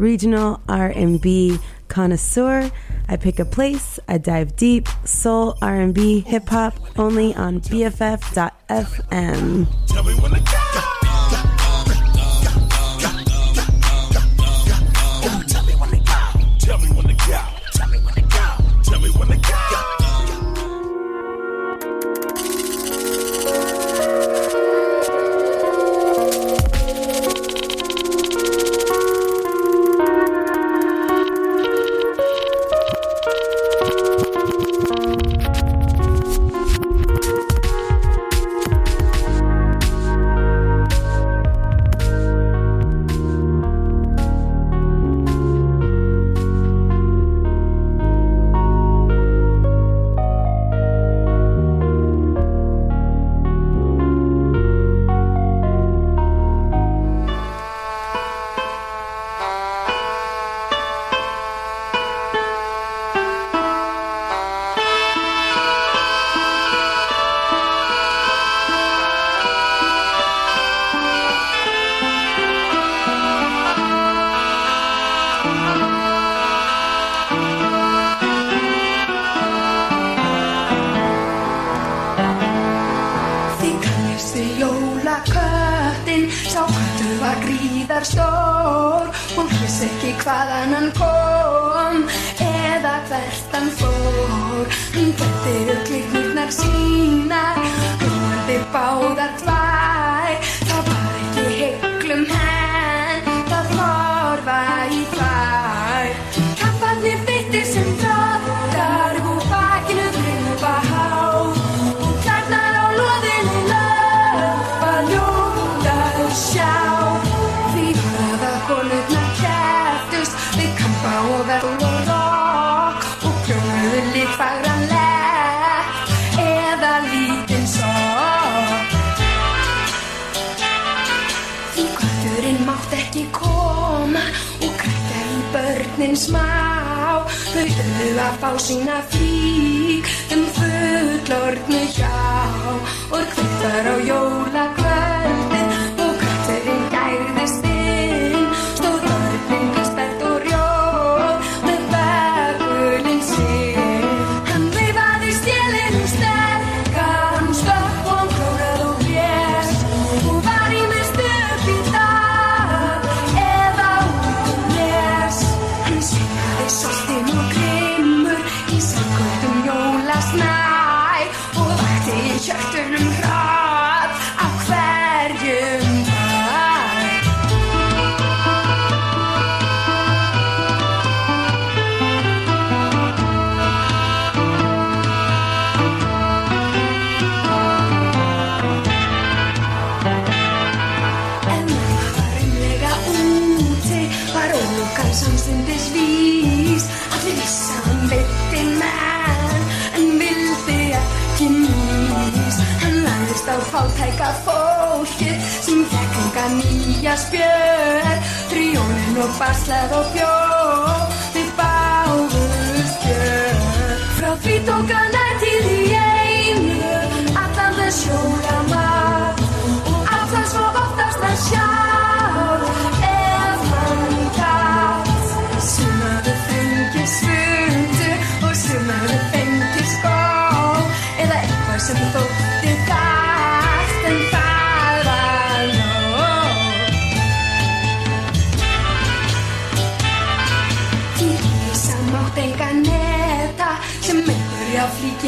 regional R&B connoisseur. I pick a place, I dive deep, soul, R&B, hip hop, only on BFF.fm.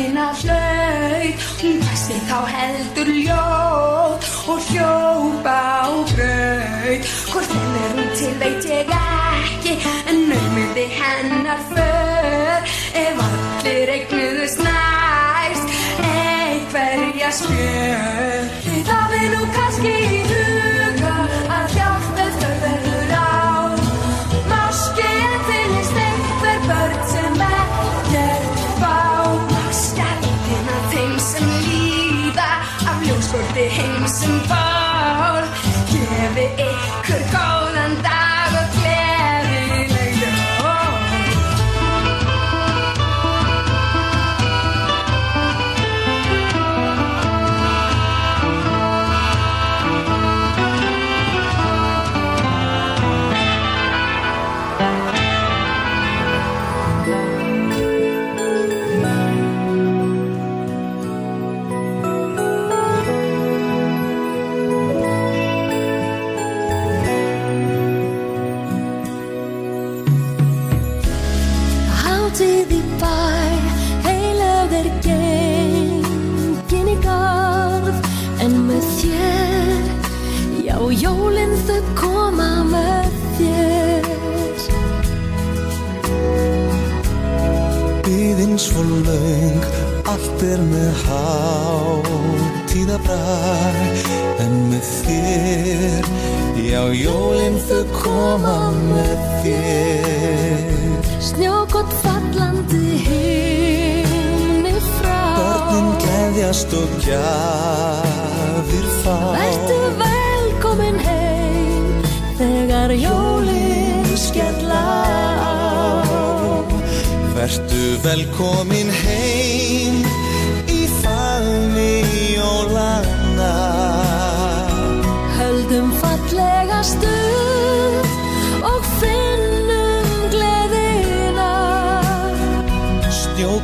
ástina flauð Hún bæsti þá heldur ljóð og hljópa á brauð Hvort hennar hún til veit ég ekki En auðmyndi hennar för. Ef allir eignuðu snæst Eikverja skjöld er með hátíðabræk En með þér, já jólinn þau koma með þér. Snjókott fallandi himni frá. Börnin gleðjast og gjafir fá. Vertu velkomin heim þegar jólin skella á. Vertu velkomin heim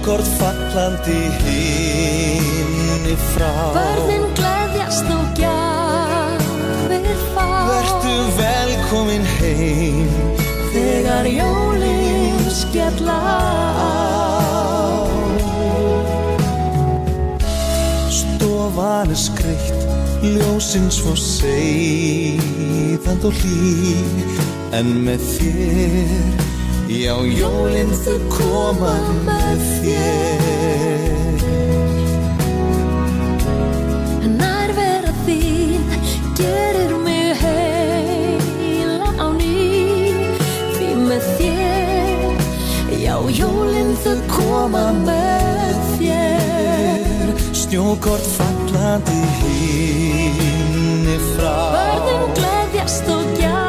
Snjókort fallandi himni frá. Börnin gleðjast og gjafir fá. Vertu velkomin heim. Þegar jólin skella á. Stofan er skreitt, ljósinn svo seiðand og hlý. En með þér, já jólinn þau koma með þér. Nærvera þín gerir mig heila á ný. Því með þér, já jólinn þau koma með þér. Snjókort fallandi himni frá. Börnin gleðjast og Vertu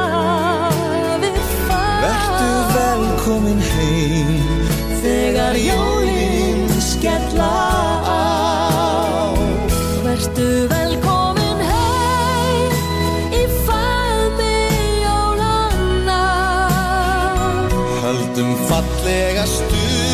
velkomin heim. Þegar jólin skella á Vertu velkomin heim Í faðmi jólana Höldum fallega stund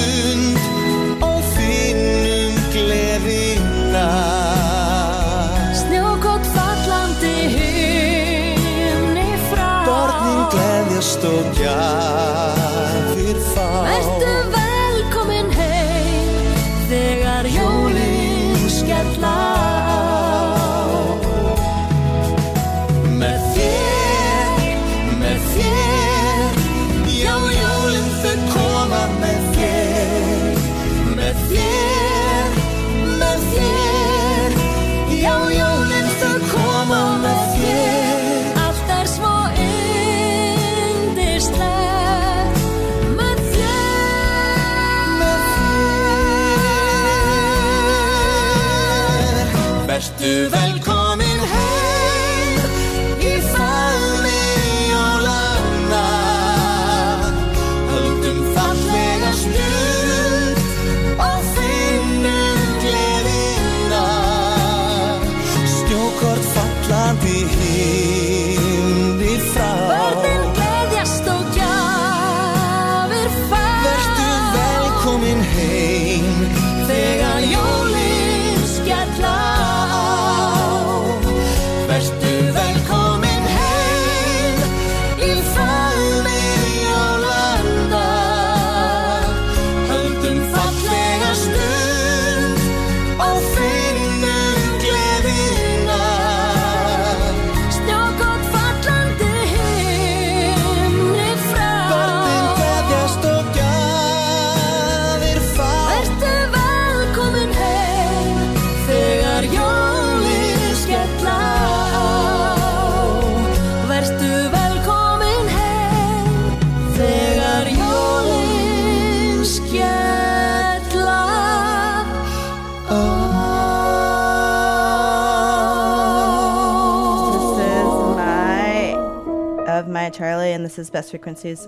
and this is Best Frequencies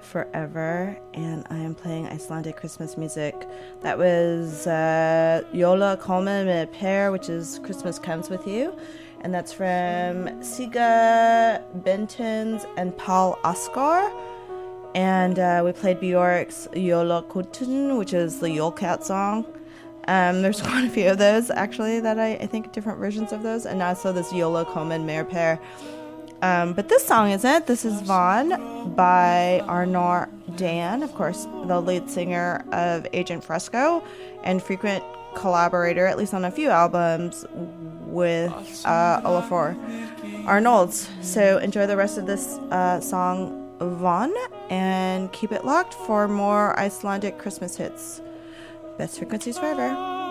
Forever. And I am playing Icelandic Christmas music. That was uh, Yola with Pair, which is Christmas Comes With You. And that's from Sigga Beinteins and Páll Óskar. And uh, we played Björk's Yola Kutun, which is the Yule Cat song. Um, there's quite a few of those actually that I, I think different versions of those, and also this Jólin koma með þér. Um, but this song isn't. This is Von by Arnór Dan, of course, the lead singer of Agent Fresco and frequent collaborator, at least on a few albums, with uh, Ólafur Arnalds. So enjoy the rest of this uh, song, Von, and keep it locked for more Icelandic Christmas hits. Best frequencies forever. Oh.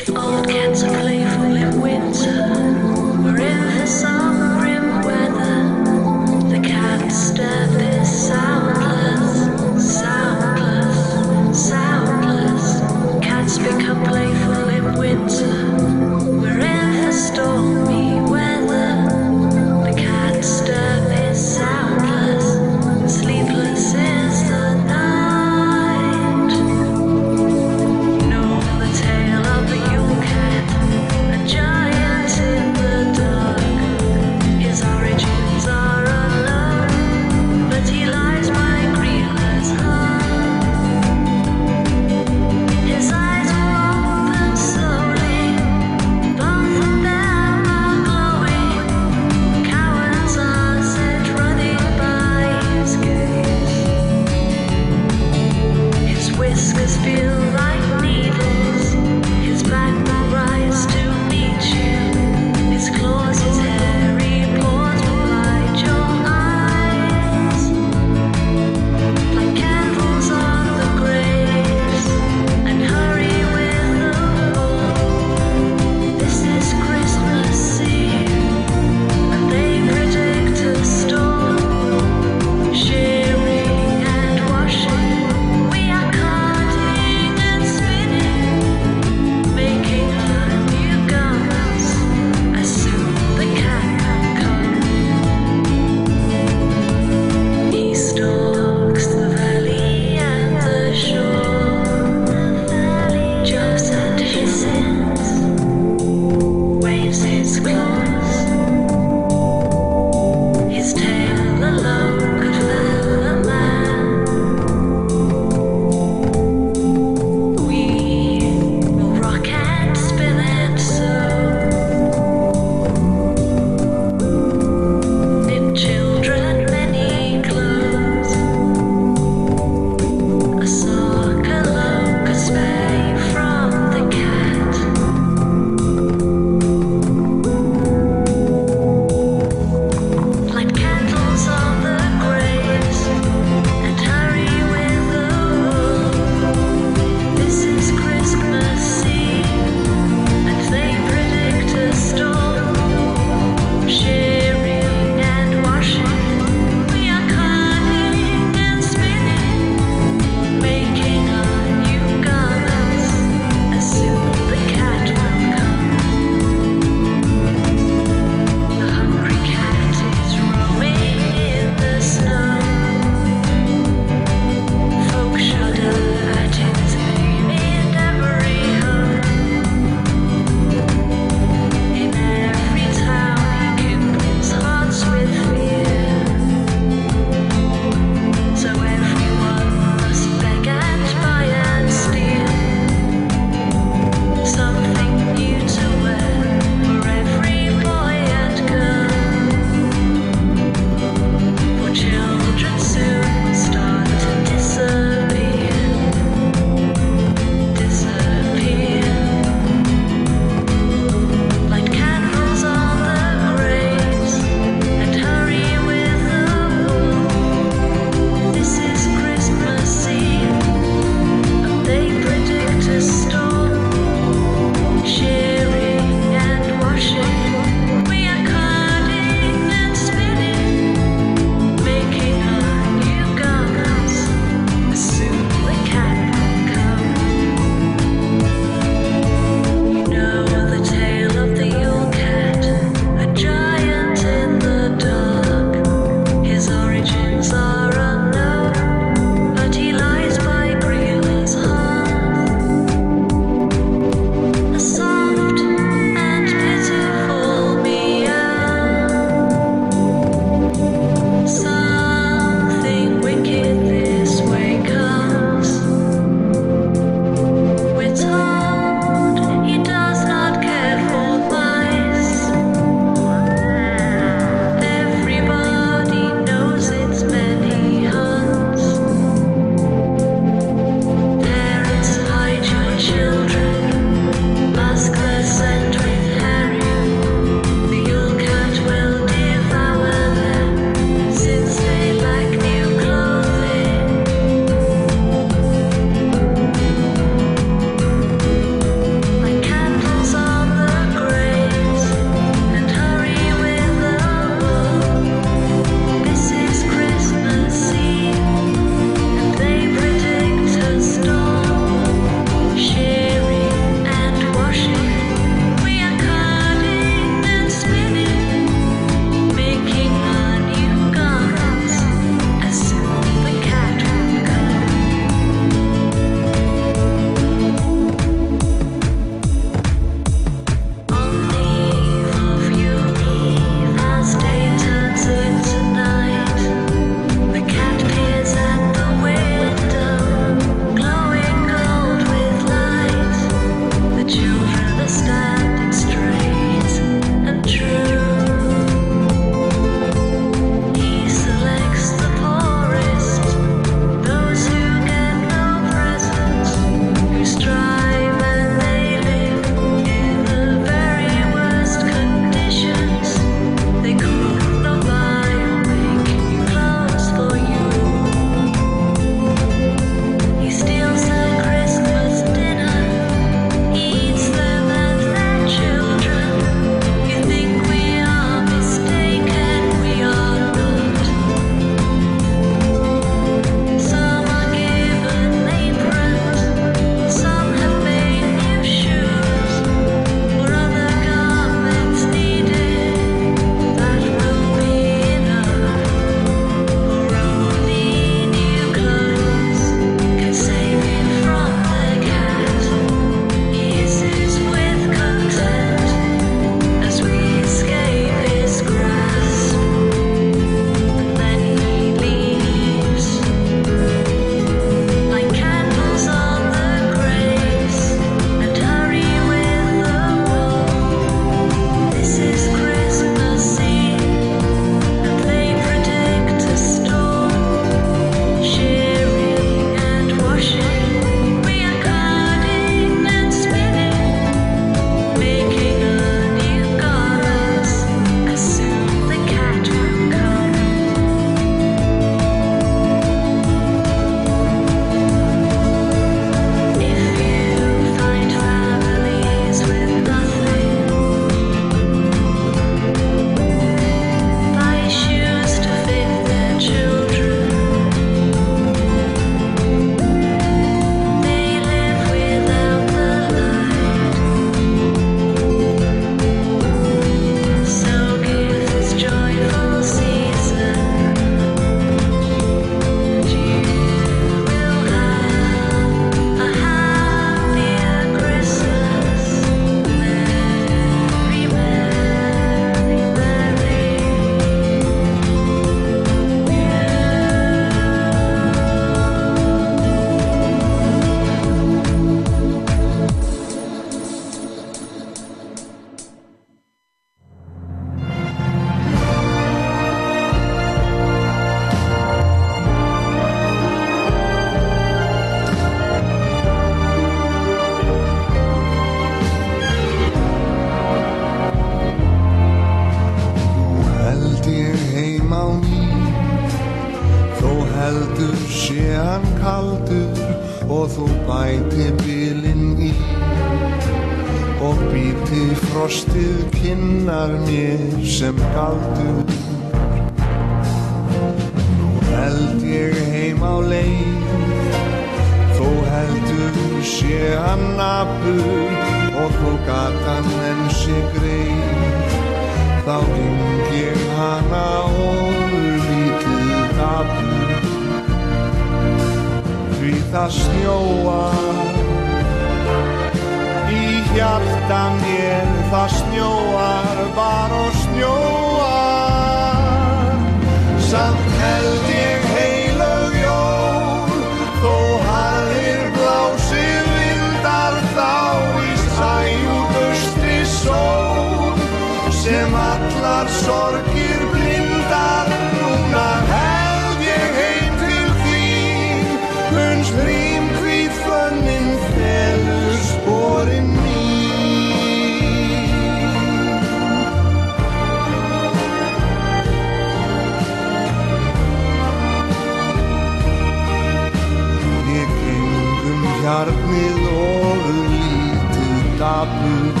hjarnið ofur lítið dapur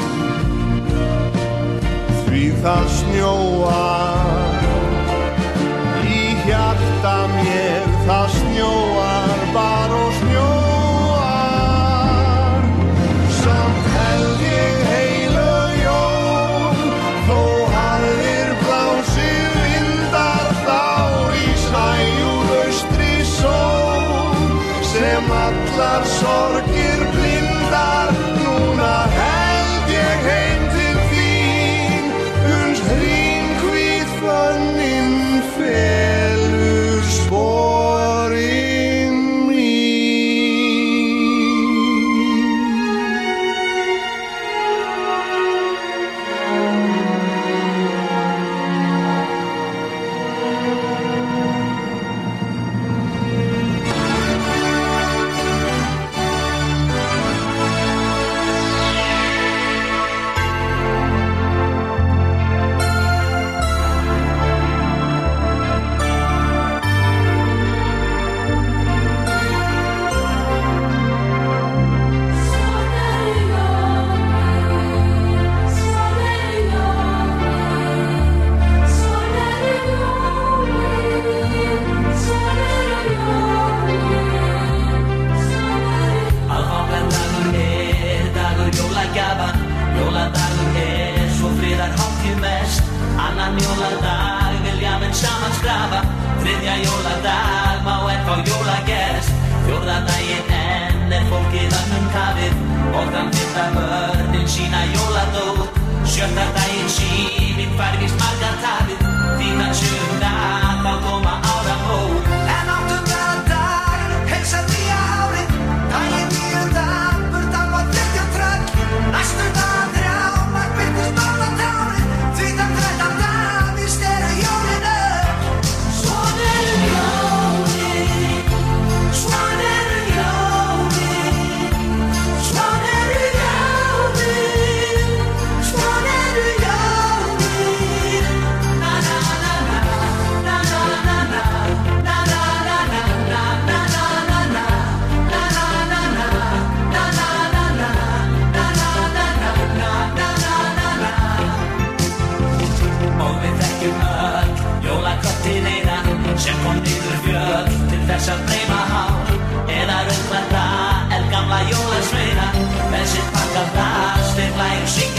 því það snjóa í hjarta mér það snjóa zorg Summer, den China Yola do, Shota Dai Chi, mit Farmis Margatari. like she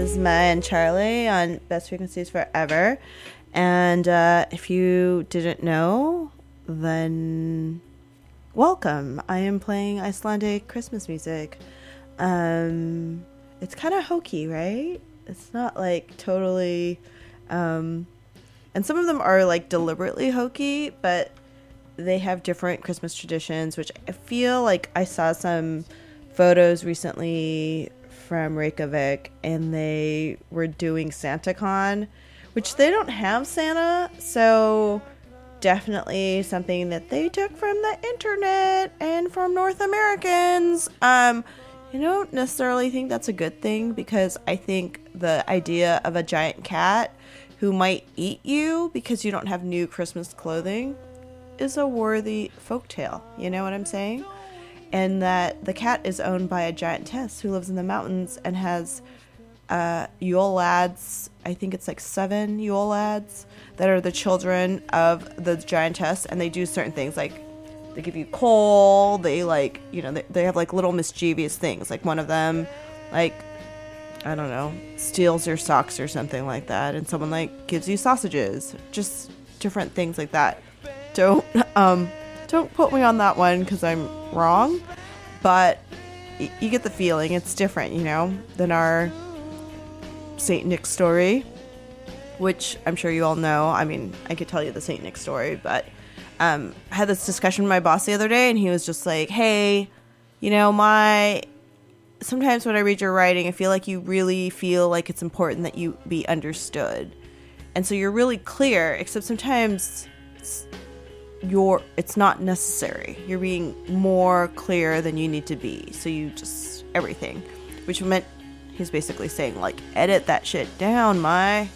is Mai and Charlie on Best Frequencies Forever. And uh, if you didn't know, then welcome. I am playing Icelandic Christmas music. Um, it's kind of hokey, right? It's not like totally. Um, and some of them are like deliberately hokey, but they have different Christmas traditions, which I feel like I saw some photos recently from Reykjavik and they were doing SantaCon, which they don't have Santa, so definitely something that they took from the internet and from North Americans. Um, I don't necessarily think that's a good thing because I think the idea of a giant cat who might eat you because you don't have new Christmas clothing is a worthy folktale. You know what I'm saying? And that the cat is owned by a giantess who lives in the mountains and has uh, Yule lads. I think it's like seven Yule lads that are the children of the giantess, and they do certain things like they give you coal. They like you know they, they have like little mischievous things. Like one of them, like I don't know, steals your socks or something like that, and someone like gives you sausages. Just different things like that. Don't um don't put me on that one because I'm wrong, but y- you get the feeling it's different, you know, than our Saint Nick story, which I'm sure you all know. I mean, I could tell you the Saint Nick story, but um, I had this discussion with my boss the other day, and he was just like, "Hey, you know, my sometimes when I read your writing, I feel like you really feel like it's important that you be understood." and so you're really clear. Except sometimes you're it's not necessary. You're being more clear than you need to be. So you just everything, which meant he's basically saying like edit that shit down, my.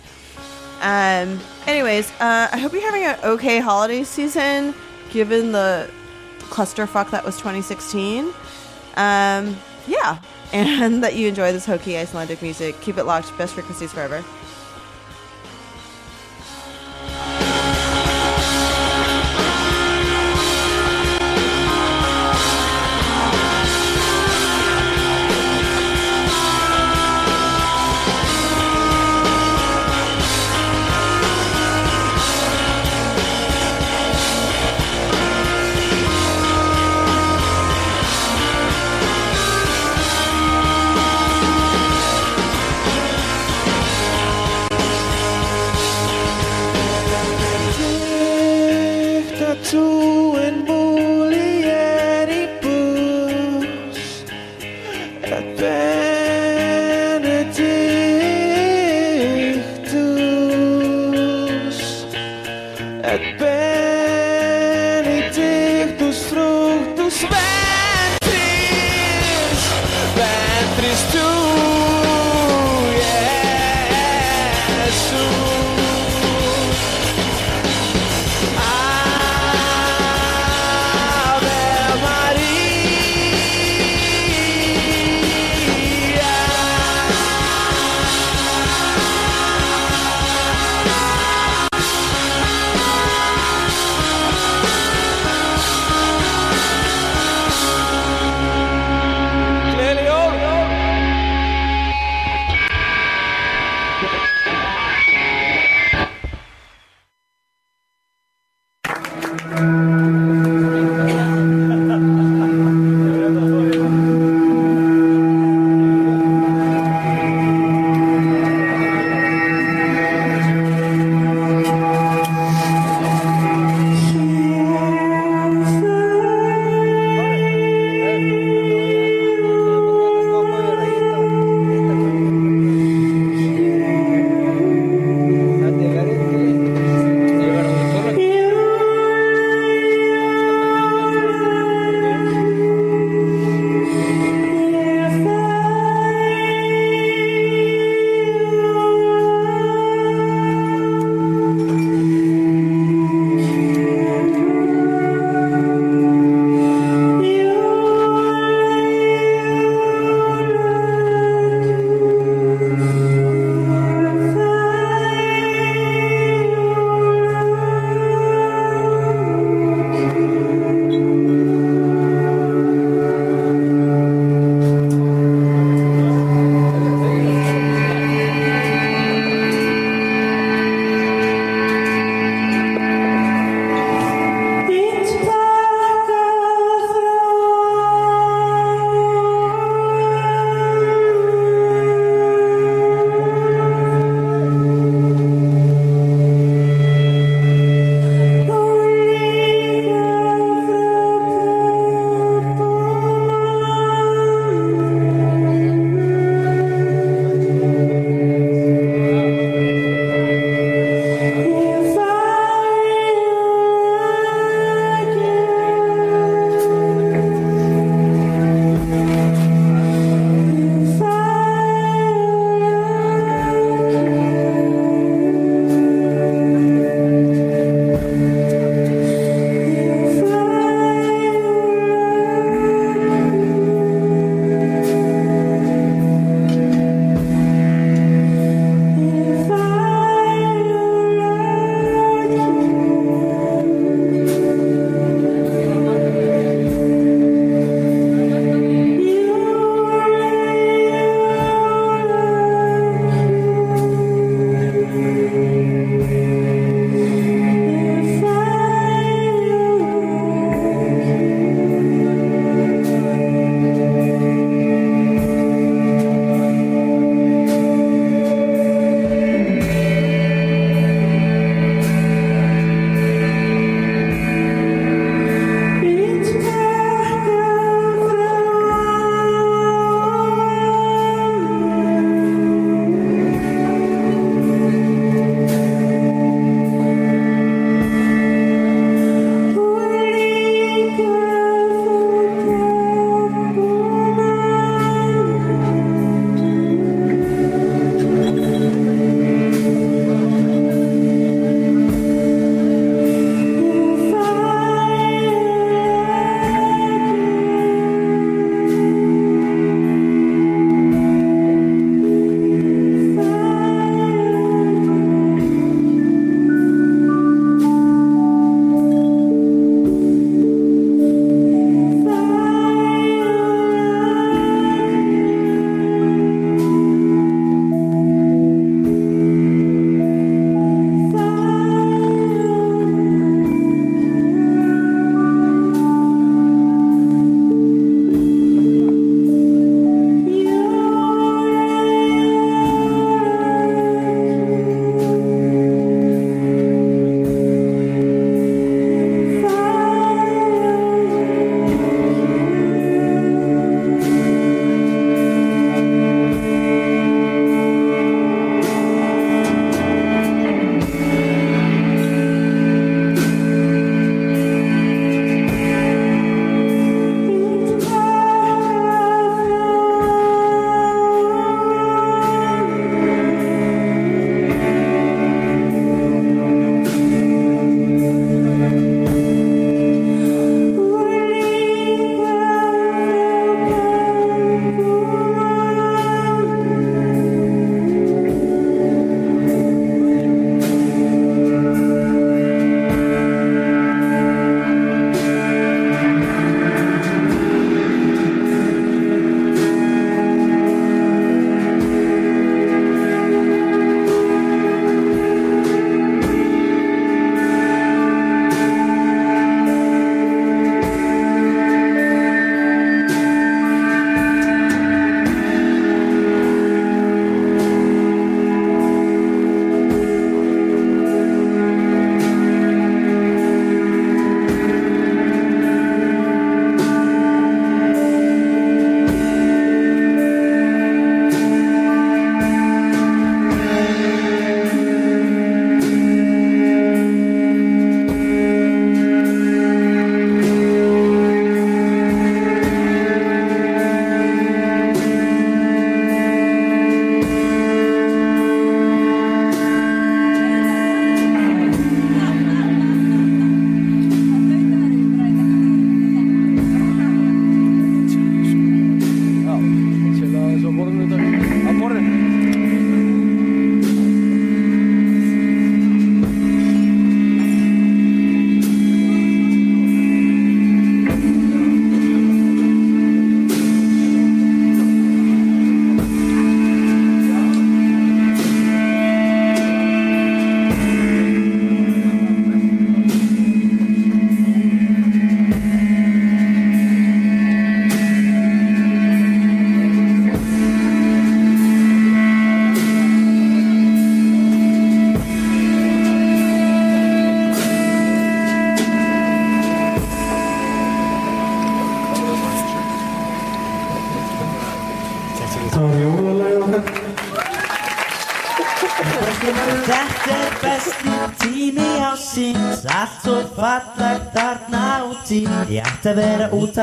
Um. Anyways, uh, I hope you're having an okay holiday season, given the clusterfuck that was 2016. Um. Yeah, and that you enjoy this hokey Icelandic music. Keep it locked. Best frequencies forever.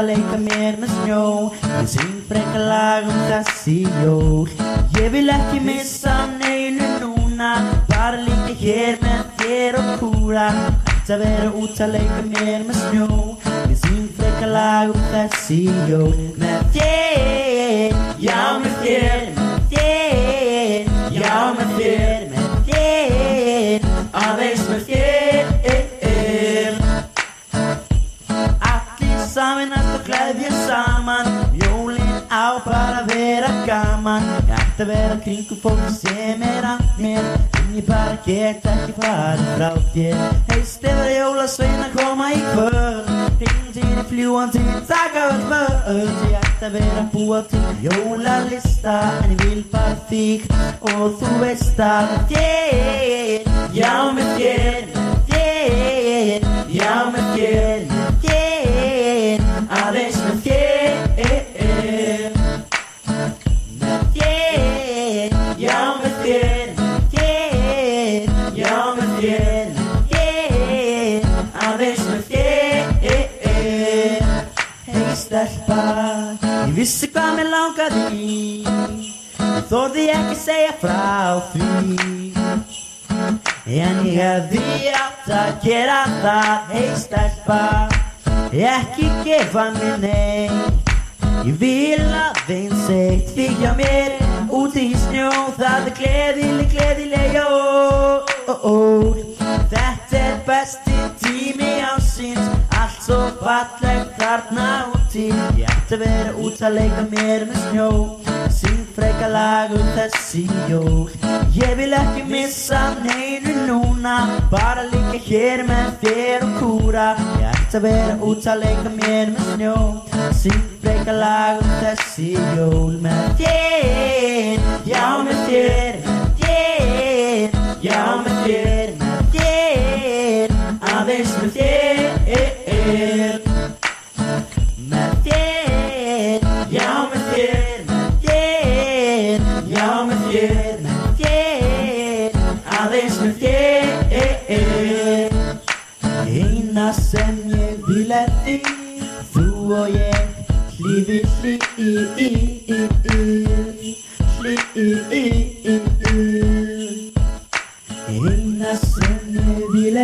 Að leika mér með snjó. Ég syng frekar lag um þessi jól. Ég vil ekki missa neinu núna. Bara líka hér með þér og kúra. Að vera út að leika mér með snjó. Ég syng frekar lag um þessi jól. Með þér, já Með þér, gleðja saman. Jólin á bara að vera gaman. Ég ætti að vera kringum fólk sem er að mér. En ég bara get ekki farið frá þér. Heist ef að jólasveina koma í kvöld. Ringdir í fljúandi, taka öll völd Ég ætti að vera að búa til jólalista En ég vil bara þig. Og þú veist að þér Já með þér, þér Já með þér Ég vissi hvað mér langaði Ég þorði ekki segja frá því. En ég hefði átt að gera það Hei stelpa. Ekki gefa mér neitt. Ég vil aðeins eitt hjá mér úti í snjó Það er gleðileg, gleðileg jól oh, oh. Þetta er besti tími ásins Allt svo fallegt þarna úti. Ég ætti vera út að leika mér með snjó. Syng freka lag um þessi jól. Ég vil ekki missa neinu núna. Bara líka hér með þér og kúra. Ég ætti að vera út að leika mér með snjó. Syng freka lag um þessi jól. Með þér, já með þér ég vil er þig Þú og ég hlýfi hlýfi Eina sem ég vil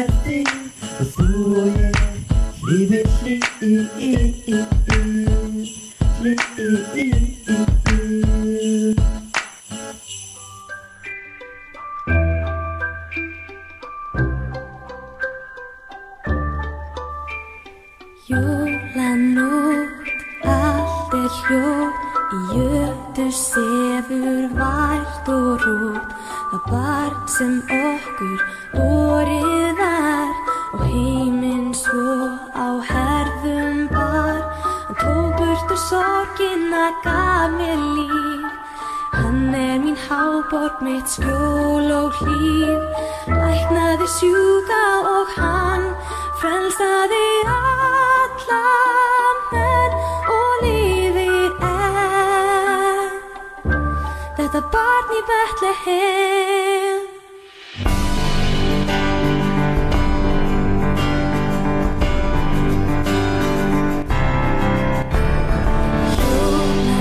Jólanótt, allt er hljótt Í jötu sefur vært og rót Það barn sem okkur borið er Og heiminn svo á herðum bar. Hann tók burtu sorgina, gaf mér líf. Hann er mín háborg, mitt skjól og hlýf Læknaði sjúka og hann frelsaði alla menn og lífið er. Þetta barn í Betlehem.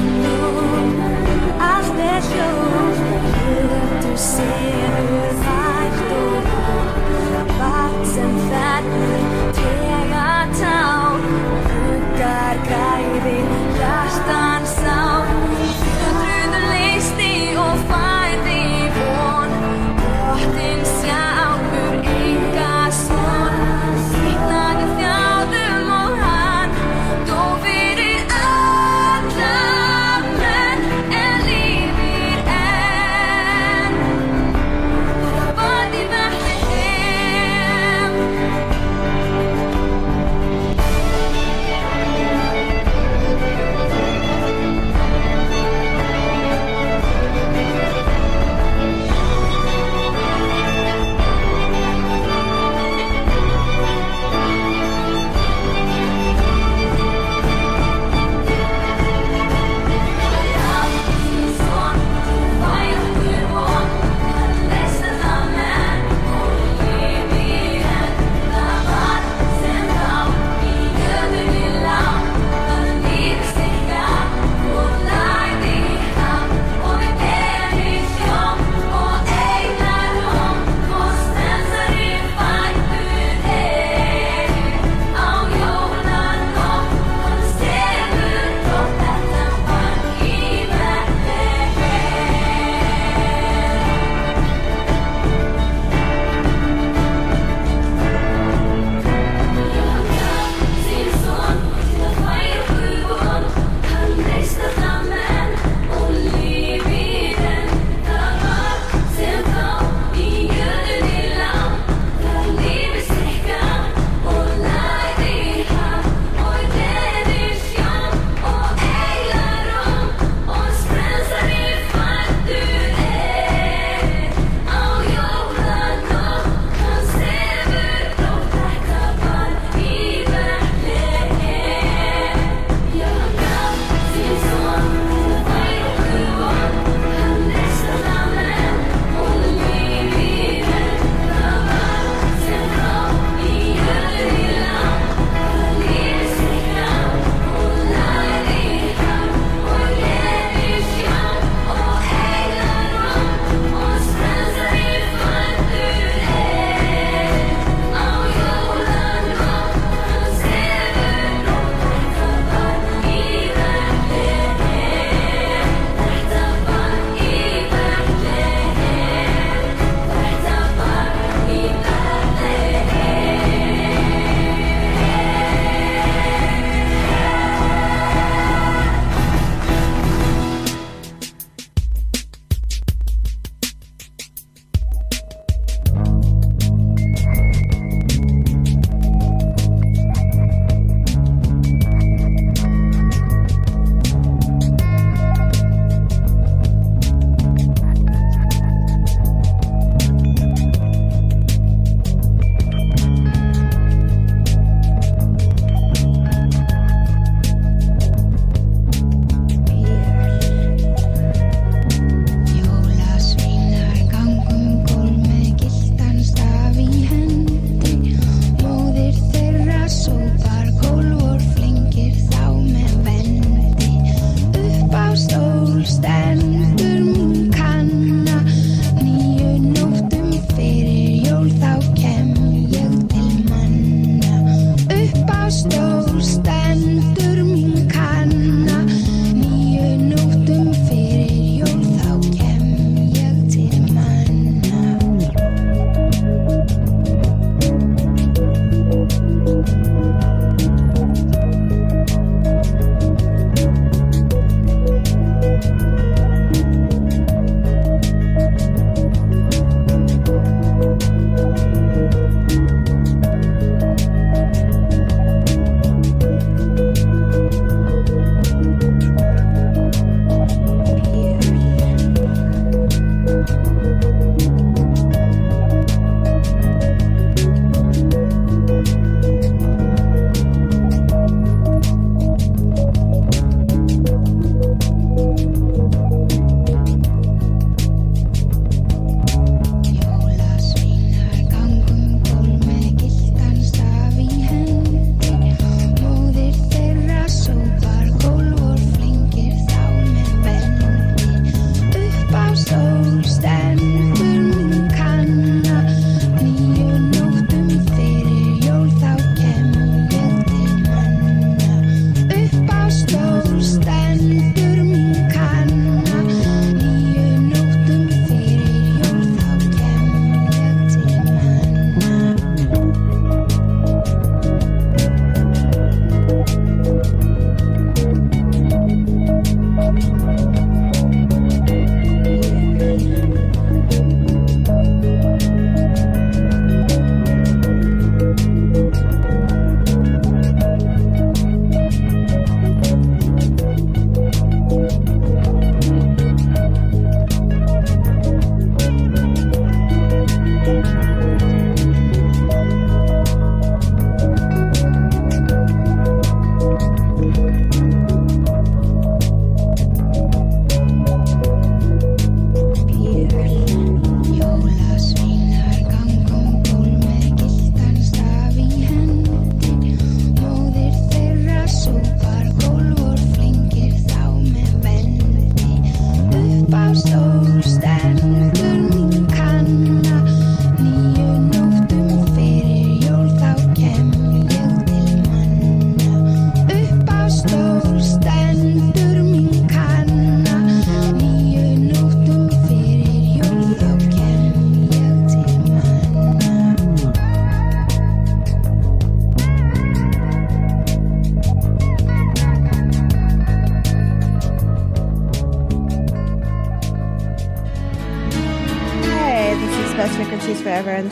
Jólanótt, allt er hljótt. Hlutu sefur þægt og rótt Barn sem fellur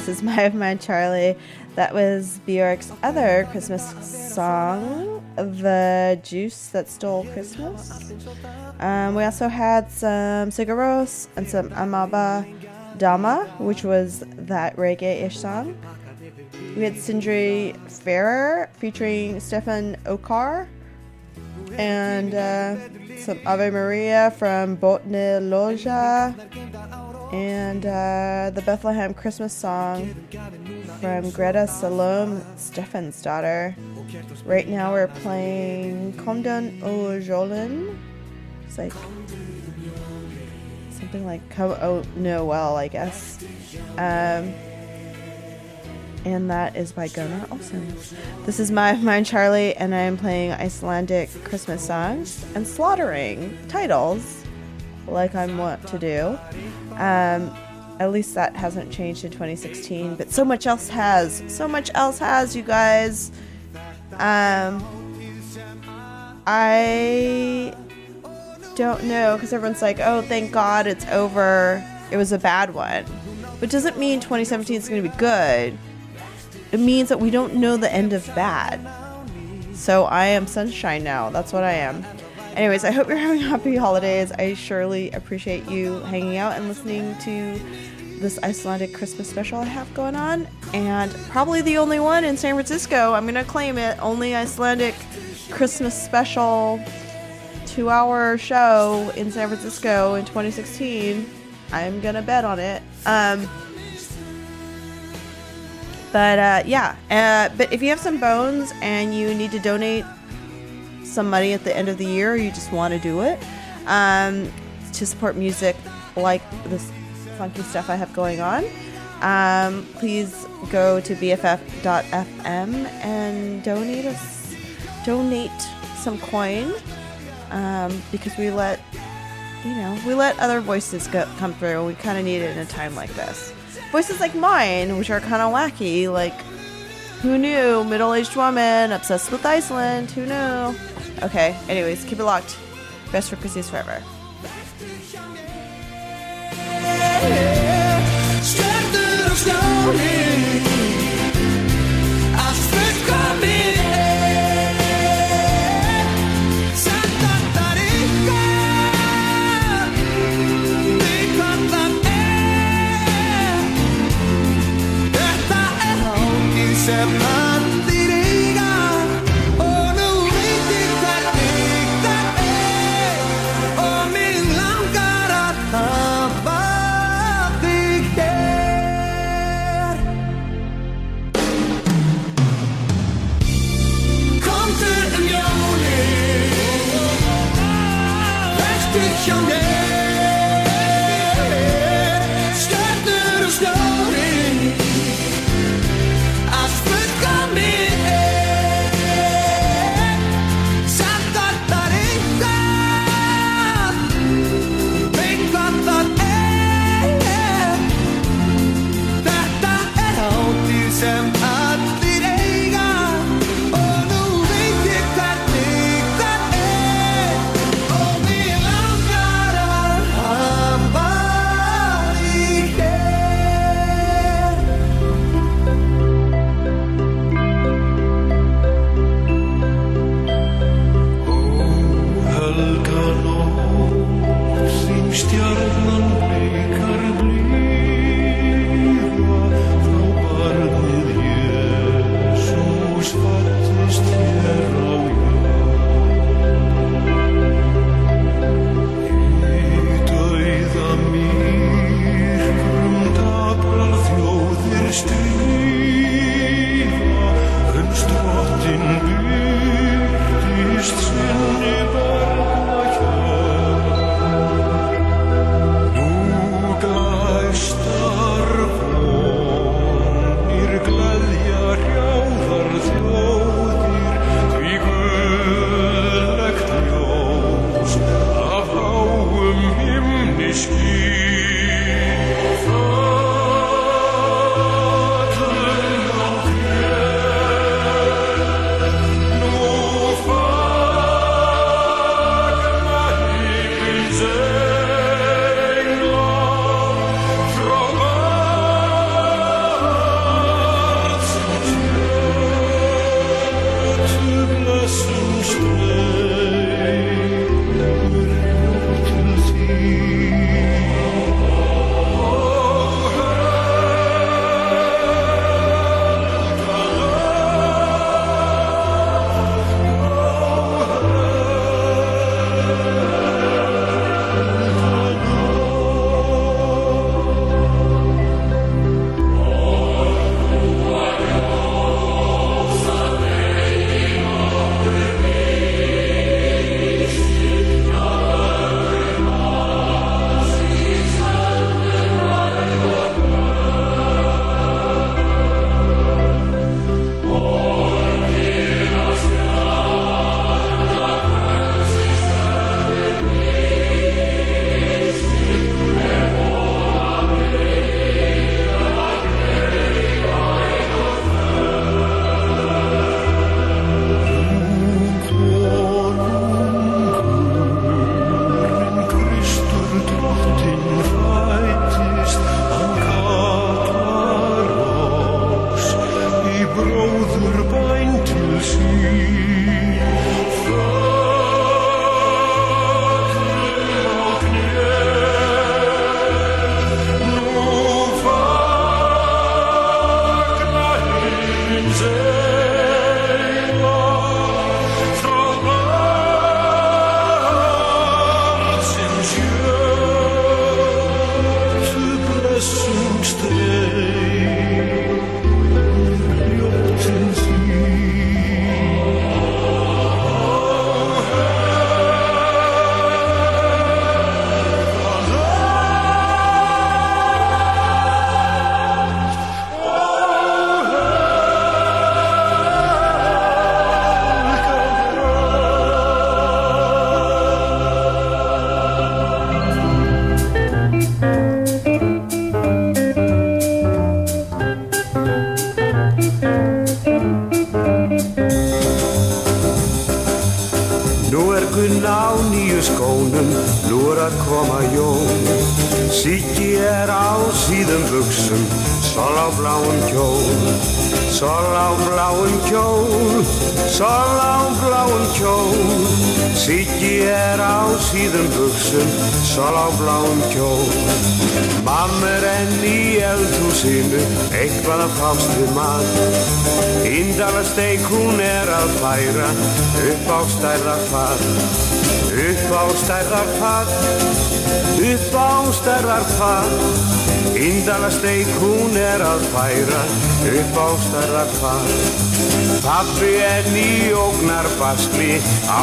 this is My of Mine Charlie. That was Björk's other Christmas song, The Juice That Stole Christmas. Um, we also had some Sigur Rós and some Amaba Dama, which was that reggae ish song. We had Sindri Freyr featuring Stefan Okar and uh, some Ave Maria from Botnleðja and uh, the Bethlehem Christmas song from Greta Salóme, Stefan's daughter. Right now we're playing Komdan Ojolin. It's like something like Come Oh Noel, I guess. Um, and that is by Gunnar Olsen. This is my mine Charlie, and I am playing Icelandic Christmas songs and slaughtering titles like I'm wont to do. Um, at least that hasn't changed in 2016, but so much else has. So much else has, you guys. Um, I don't know because everyone's like, "Oh, thank God it's over. It was a bad one," but doesn't mean 2017 is going to be good. It means that we don't know the end of bad. So I am sunshine now. That's what I am. Anyways, I hope you're having happy holidays. I surely appreciate you hanging out and listening to this Icelandic Christmas special I have going on. And probably the only one in San Francisco. I'm to claim it. Only Icelandic Christmas special two hour show in San Francisco in 2016. I'm to bet on it. Um, but uh, yeah, uh, but if you have some bones and you need to donate some money at the end of the year, or you just want to do it um, to support music like this funky stuff I have going on, um, please go to bff.fm and donate us donate some coin um, because we let you know we let other voices go, come through. We kind of need it in a time like this. Voices like mine, which are kind of wacky, like who knew? Middle aged woman obsessed with Iceland. Who knew? Okay, anyways, keep it locked. Best for frequencies forever.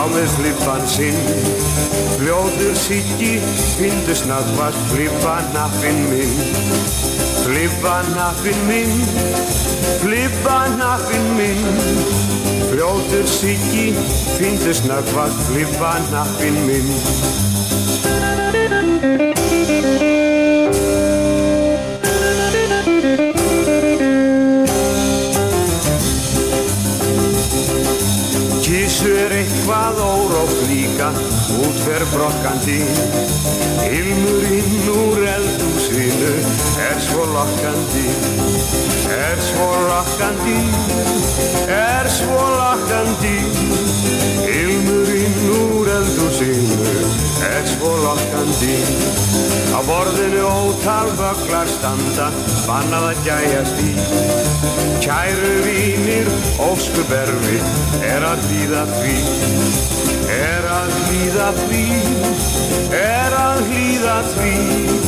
áveðslipan sinn. Fljóður síki, hindusnátt var flipanappin minn. Flipanappin minn, flipanappin minn. Fljóður síki, hindusnátt var flipanappin minn. það órótt líka útferð brokkandi Hilmurinn úr eldúsvinu er svo lakkandi er svo lakkandi er svo lakkandi Hilmurinn úr eldúsvinu er svo lokkandi. Á borðinu ótal vögglar standa, bannað að gæjast í. Kæru vínir, óskuberfi, er að hlýða því, er að hlýða því, er að hlýða því.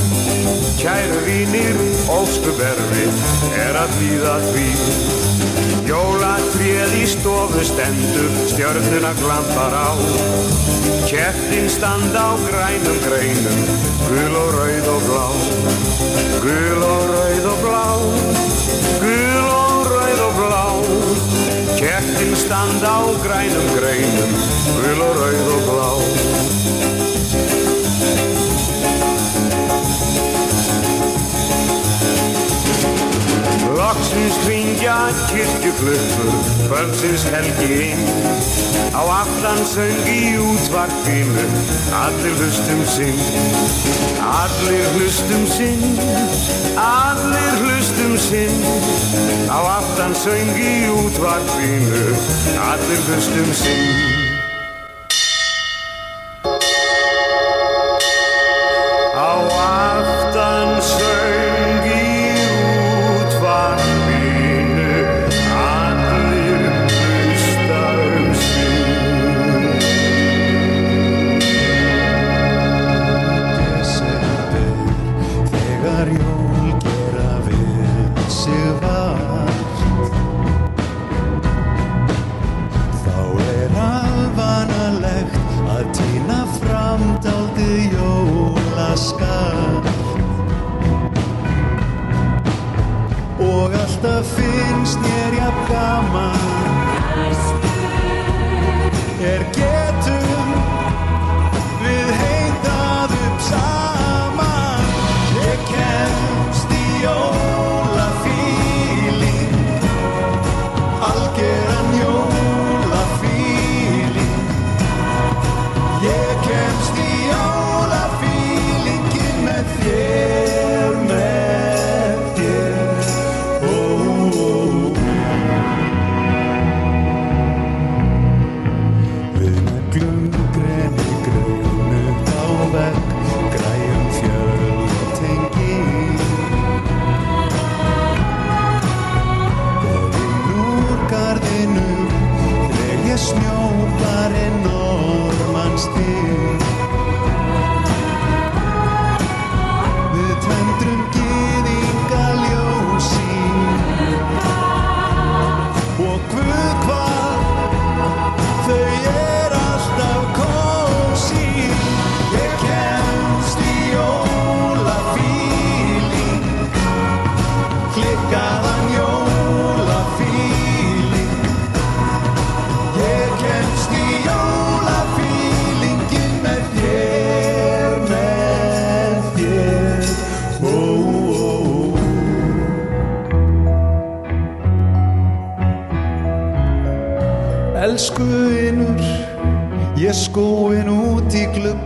Kæru vínir, óskuberfi, er að hlýða því. Jólatréð í stofu stendur, stjörnuna glampar á. Kjettin standa á grænum greinum, gul og rauð og blá. Gul og rauð og blá, gul og rauð og blá. Kjettin standa á grænum greinum, gul og rauð og blá. Loksins hringja kirkjuklöppur, kvöldsins helgi inn. Á aftan söng í útvarpinu, allir hlustum sinn. Allir hlustum sinn, allir hlustum sinn. Á aftan söng í útvarpinu, allir hlustum sinn.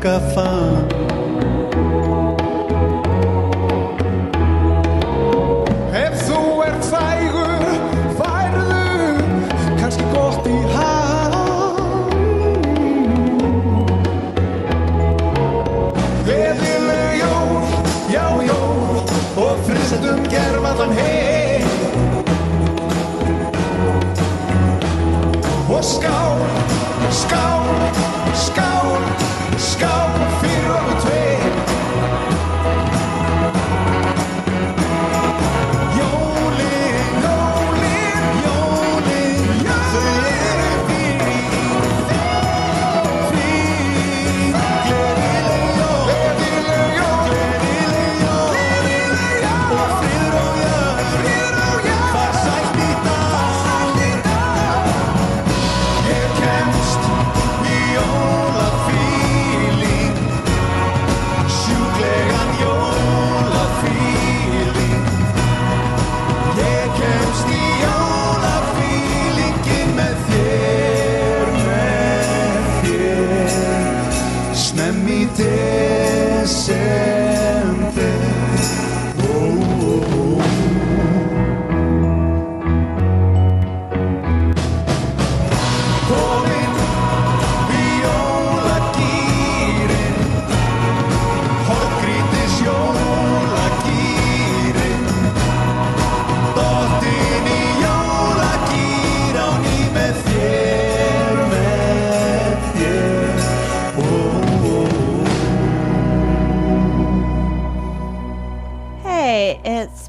Í glugga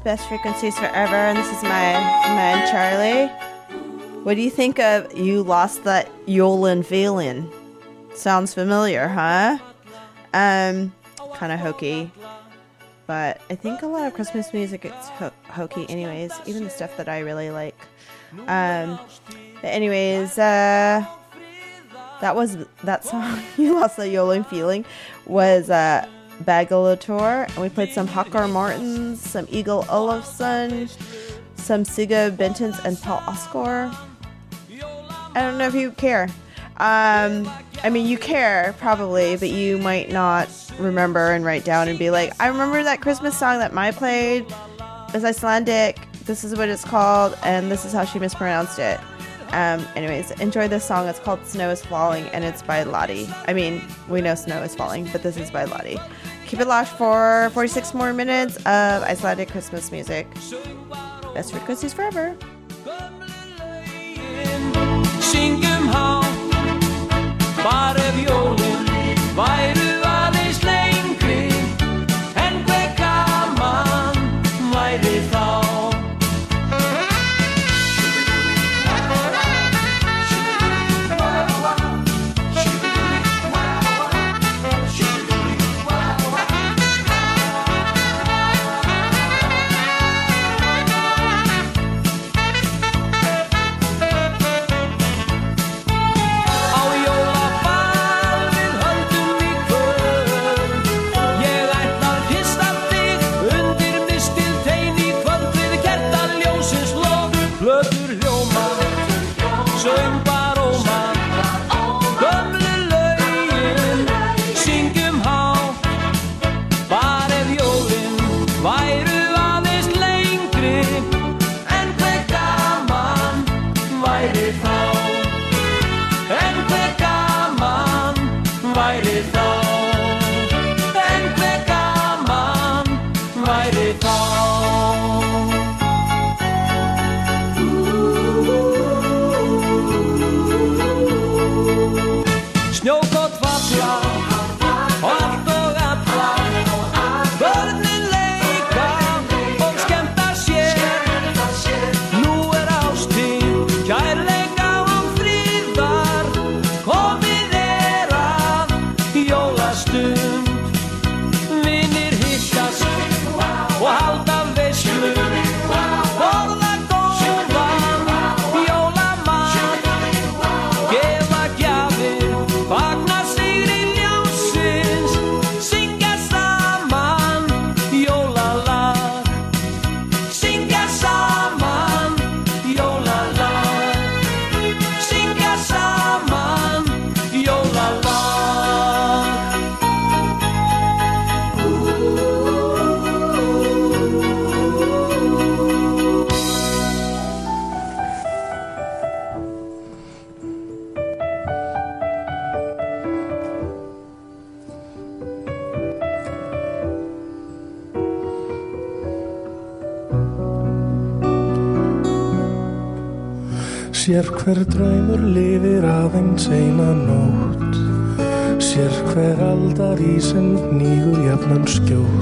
Best Frequencies Forever, and this is my man Charlie. What do you think of You Lost That Yolin Feeling? Sounds familiar, huh? Um, kind of hokey. But I think a lot of Christmas music is ho- hokey, anyways, even the stuff that I really like. Um, but anyways, uh, that was that song you lost the yoling feeling was uh Baggalútur and we played some Haukur Morthens, some Egill Ólafsson, some Sigga Beinteins and Páll Óskar. I don't know if you care. Um, I mean, you care probably, but you might not remember and write down and be like, I remember that Christmas song that Mai played. It's Icelandic. This is what it's called, and this is how she mispronounced it. Um, anyways, enjoy this song. It's called Snow is Falling, and it's by Laddi. I mean, we know Snow is Falling, but this is by Laddi. Keep it locked for 46 more minutes of Icelandic Christmas music. Best forever. Ef jólin væru lemn skjól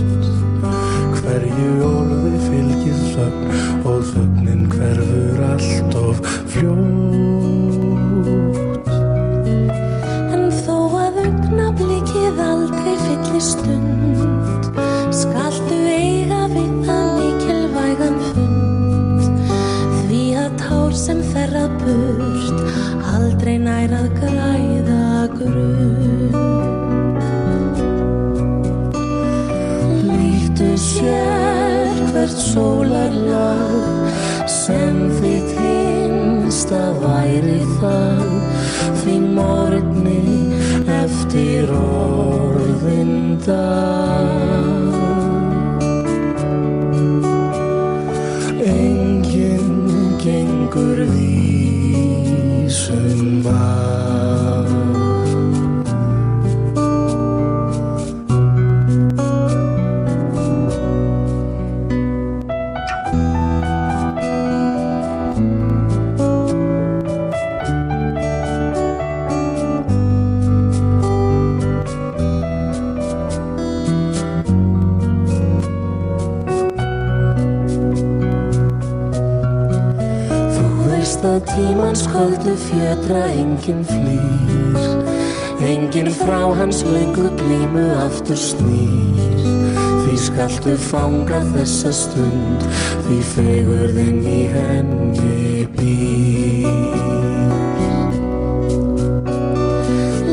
fangað þessa stund því fegurðin í henni býr.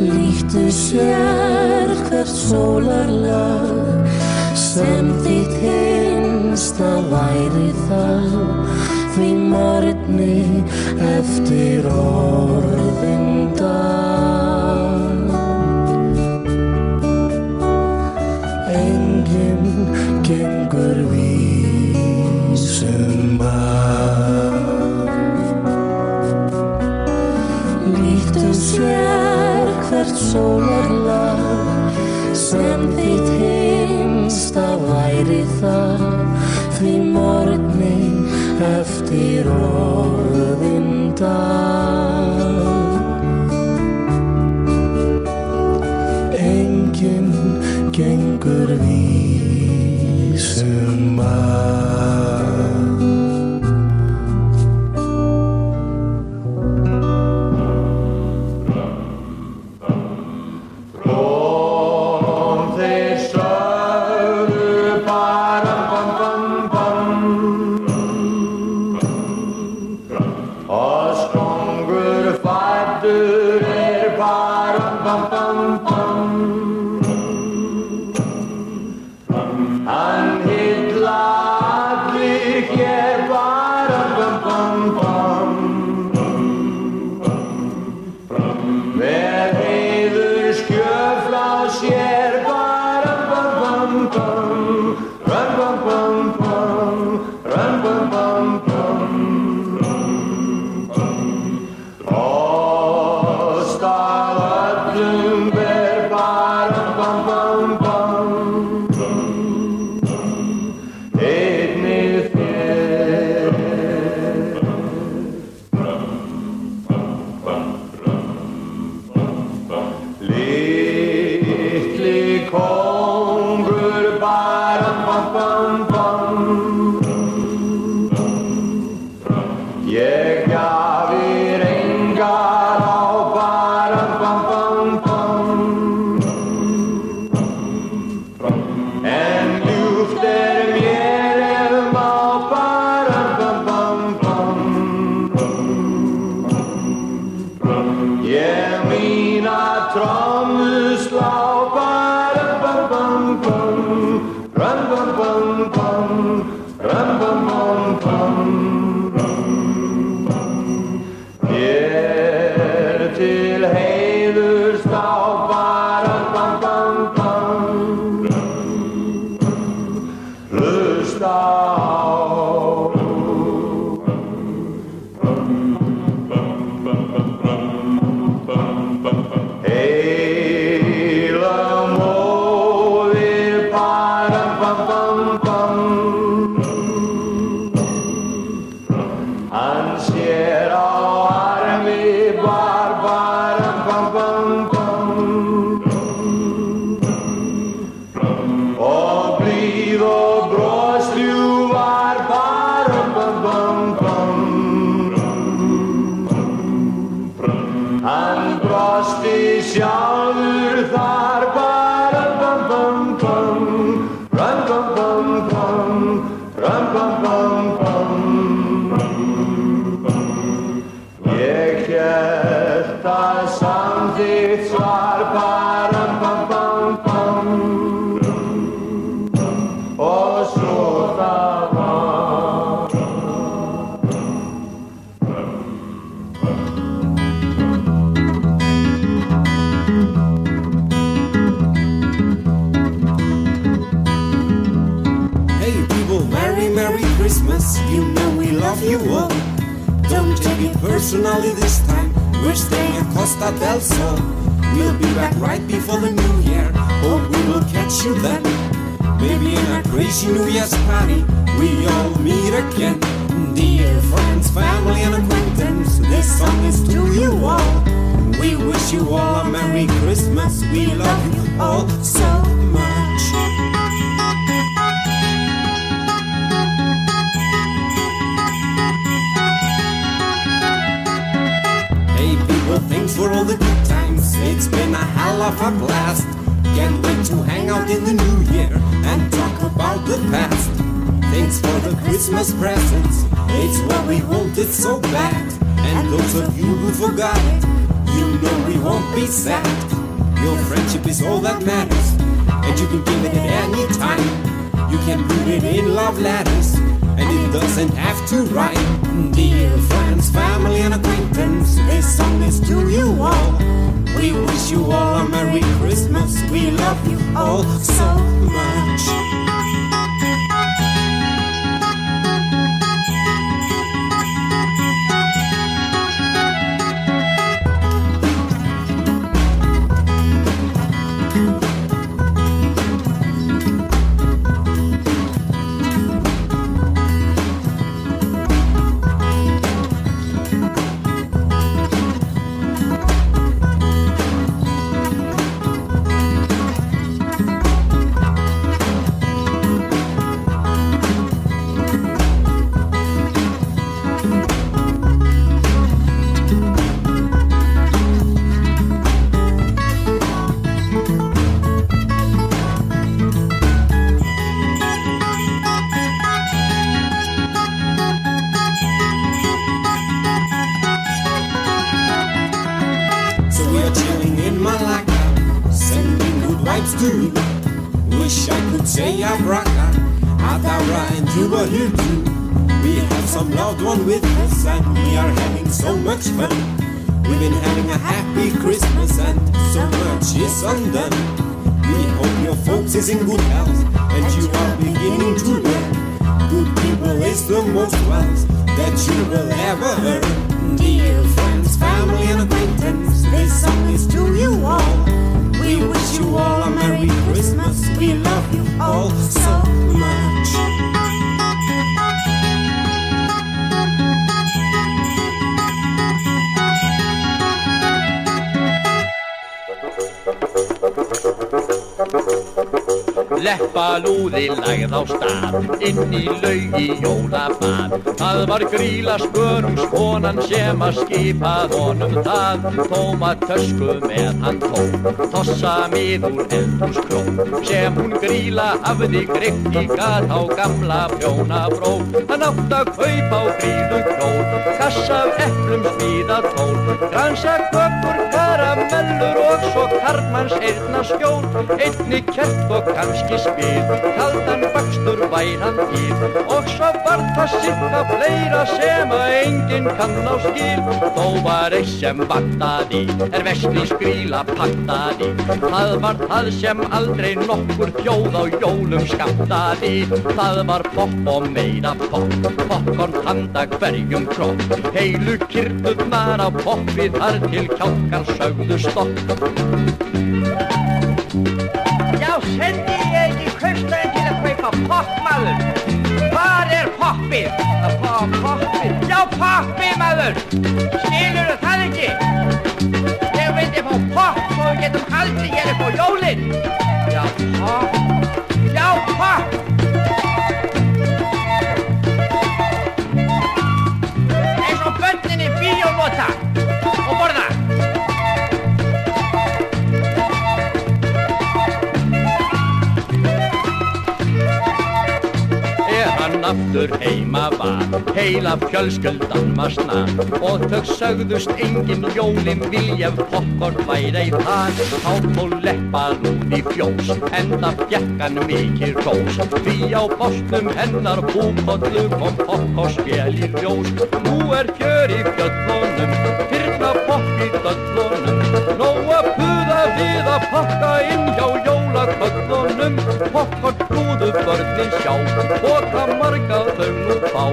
Lýttu sér hvert sólarlag sem þitt hinst að væri þá því morgni eftir orðin dag sólarlag sem þitt heimsta væri það. Því morgni eftir orðin dag. Yes, da shanti swar param pam pam. Personally this time. We're staying at Costa del Sol. We'll be back right before the new year. Hope we will catch you then. Maybe in a crazy New Year's party, we all meet again. Dear friends, family, and acquaintance, this song is to you all. We wish you all a Merry Christmas. We love you all so much. For all the good times. It's been a hell of a blast. Can't wait to hang out in the new year and talk about the past. Thanks for the Christmas presents. It's what we wanted so bad. And those of you who forgot you know we won't be sad. Your friendship is all that matters, and you can give it at any time. You can put it in love letters, and it doesn't have to rhyme. Dear friends, family, and acquaintance, this song is to you all. We wish you all a Merry Christmas. We love you all so much. Í jólabad Það var gríla spörungskonan sem að skipað honum það. Tóma tösku með hann tók Tossa mið úr eldhúskrón sem hún gríla hafði greitt í gat á gamla prjónabró Hann átt að kaupa á grílu kjól Kassa af eplum smíða tól Gransa kökur, karlmanns eirna skjól Einni kert og kannski spil. Kaldan bakstur væran til Og svo var það sirka fleira sem að enginn kann á skil. Þó var eitt sem vantaði Er vestri skríla paktaði Það var það sem aldrei nokkur þjóð á jólum skamtaði Það var popp og meira popp Popcorn handa hverjum kropp. Heilu kyrtuðnar á poppi þar til kjálkar sögðu stopp Já, sendi ég ekki kaupstæðin til að kaupa popp, maður. Hvar er poppið? Það fá poppið. Já, poppið, maður. Skilur það ekki? Ég vildi fá popp svo við getum hér upp á jólinn. Já, popp. Heila fjölskyldan masna Og þau sögðust engin jólin vilja popcorn væri í það Þá þó leppar hún í fjós Enda fjekkan mikið rós. Því á bostum hennar búkollu kom spjál í ljós Nú er fjör í fjöllunum Fyrna popp í döllunum. Nóa puða við að pakka inn hjá jólaköllunum Popcorn blúðu börnin sjá Boka marga þau nú fá.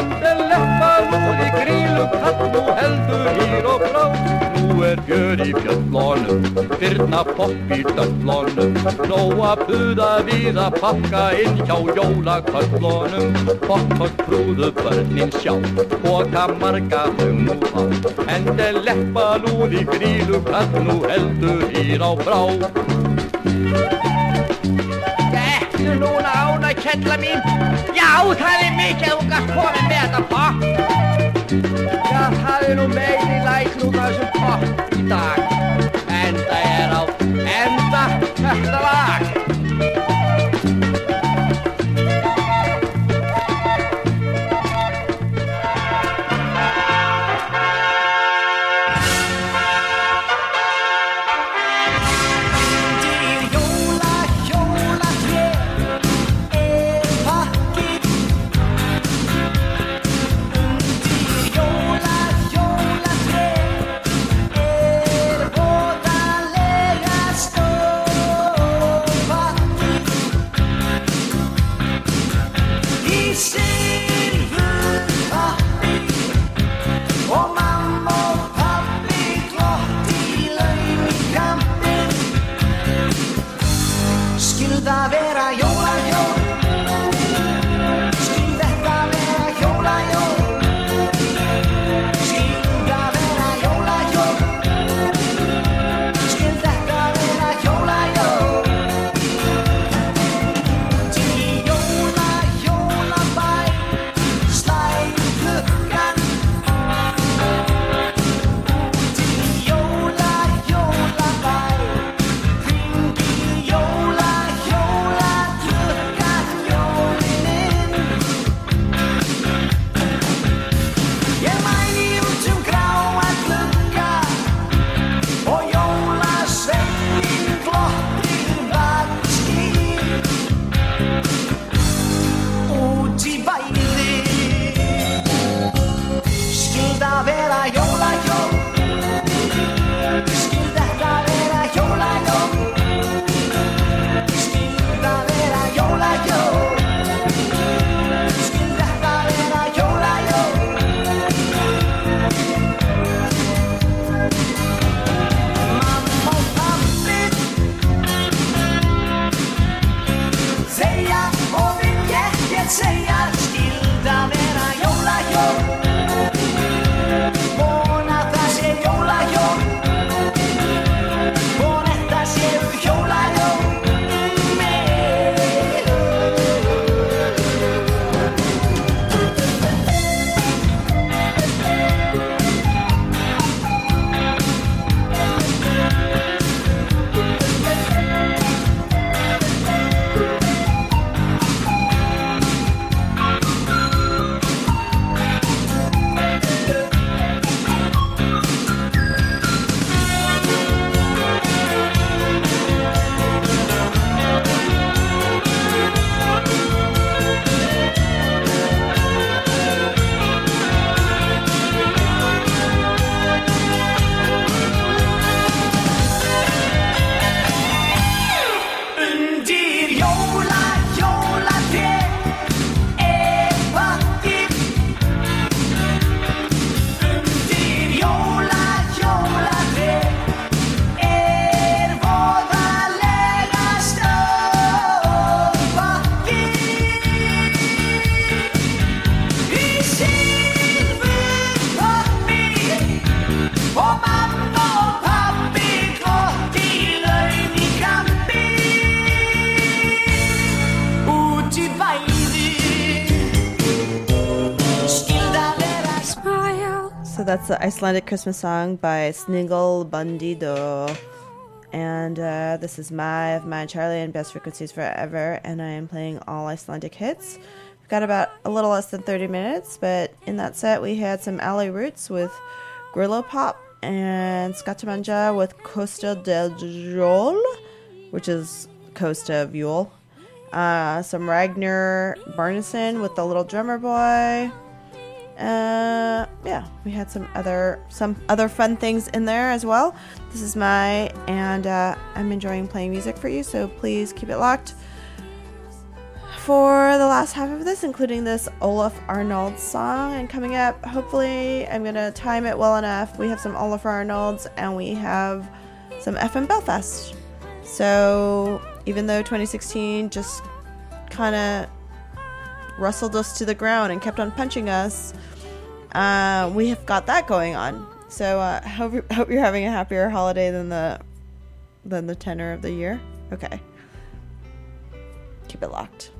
Endel leppa nú í grílu kall Nú heldur hýr og frá Nú er gjör í fjöllónum, fyrna popp í döllónum Nó að buða við að pakka inn hjá jólaköllónum Popp og trúðu börnin sjá, boka marga um nú á Ende leppa lúði grílu, hvað nú heldur ír á brá. Þetta er núna ána kella mín, já það er mikið að þú gafst komið með þetta popp Já það er nú megin í læk núna þessu ó, tá. That's the Icelandic Christmas song by Sniglabandið. And uh, this is Mai of Mai Charlie and Best Frequencies Forever, and I am playing all Icelandic hits. We've got about a little less than 30 minutes, but in that set we had some Alli Rúts with Grýlupopp and Skakkamanage with Costa Del Jól, which is Costa Viol. Uh, some Ragnar Bjarnason with the Little Drummer Boy. Uh, yeah, we had some other some other fun things in there as well. This is Mai and uh, I'm enjoying playing music for you, so please keep it locked for the last half of this, including this Ólöf Arnalds song. And coming up, hopefully, I'm gonna time it well enough. We have some Ólafur Arnalds and we have some FM Belfast. So even though 2016 just kind of rustled us to the ground and kept on punching us, uh, we have got that going on. So uh, hope hope you're having a happier holiday than the than the tenor of the year. Okay, keep it locked.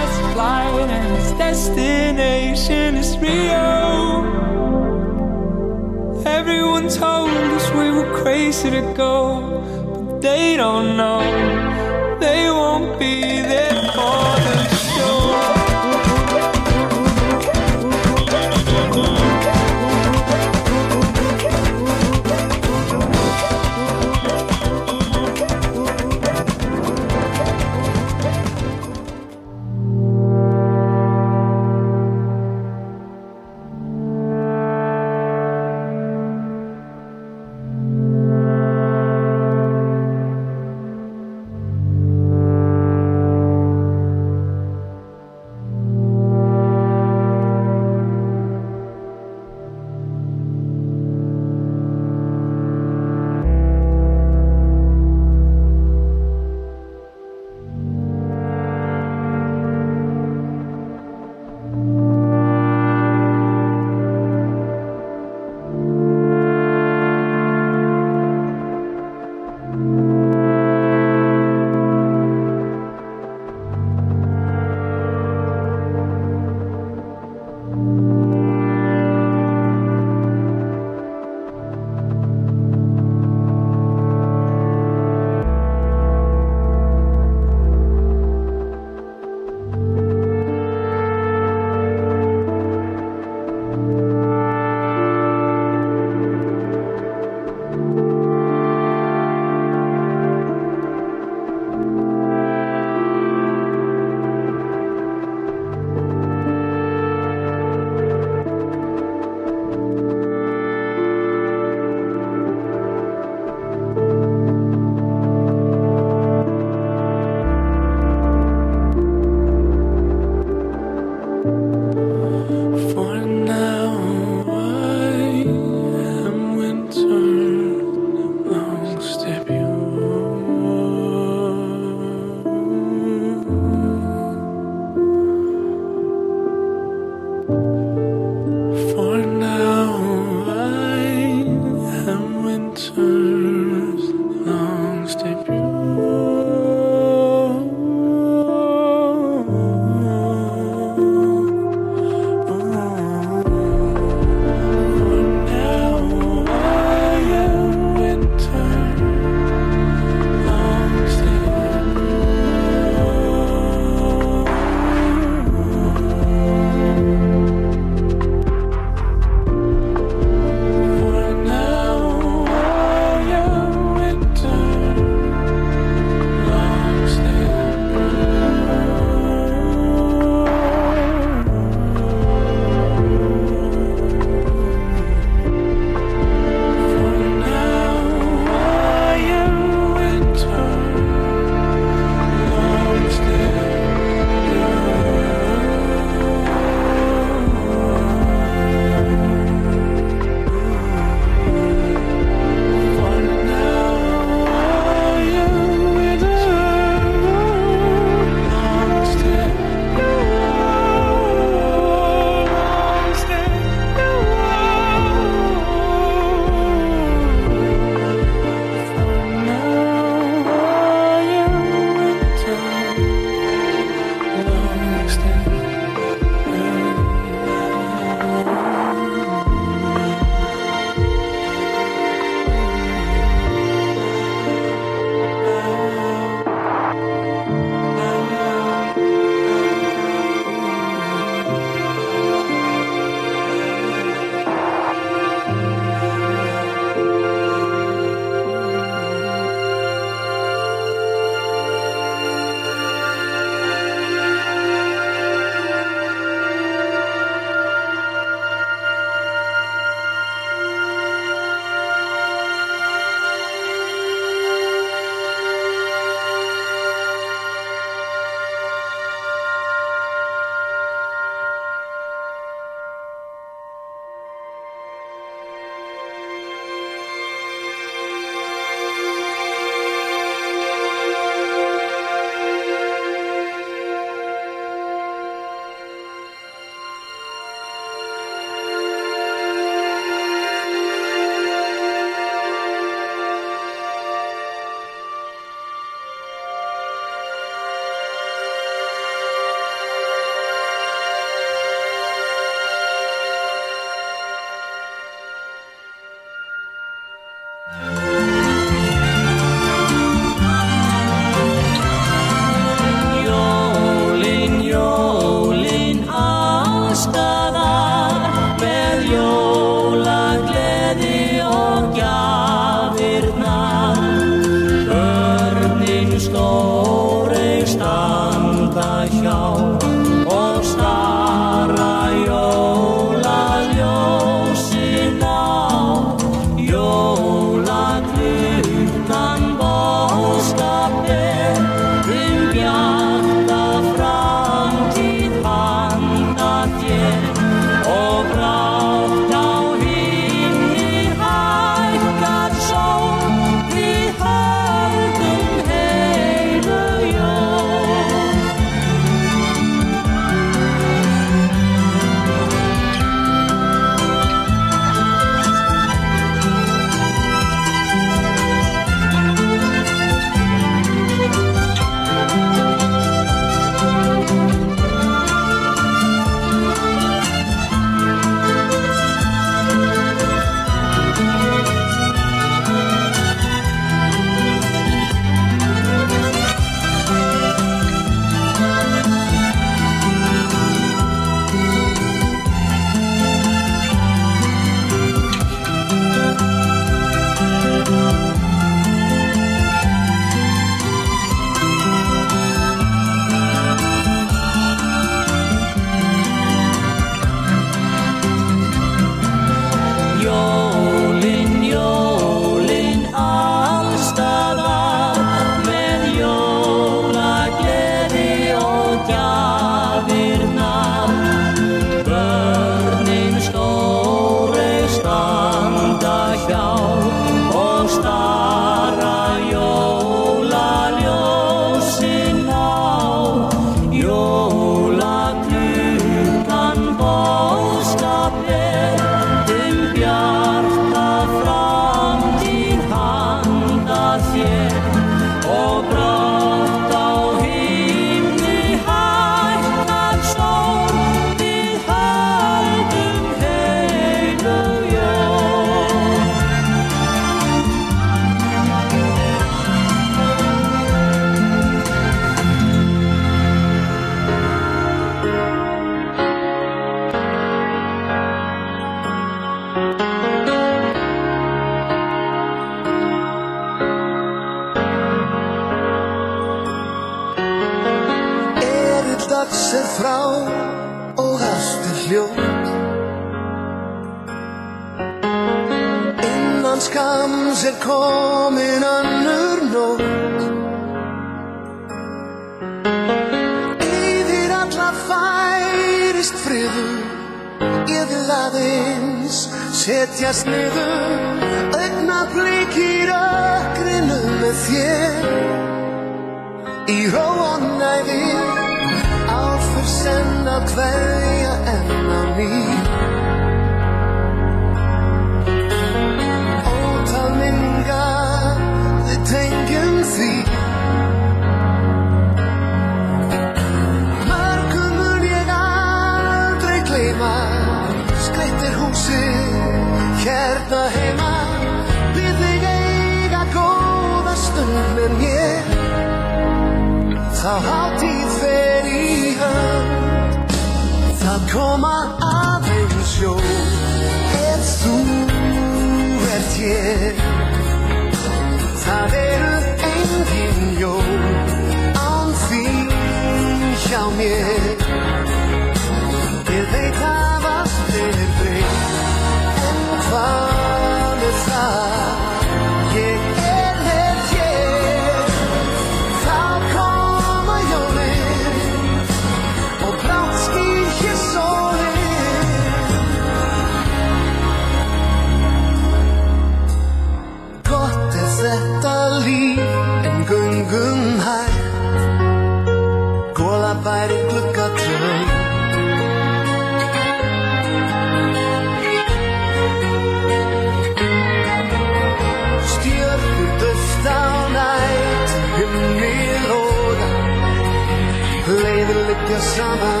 summer.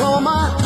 口吗？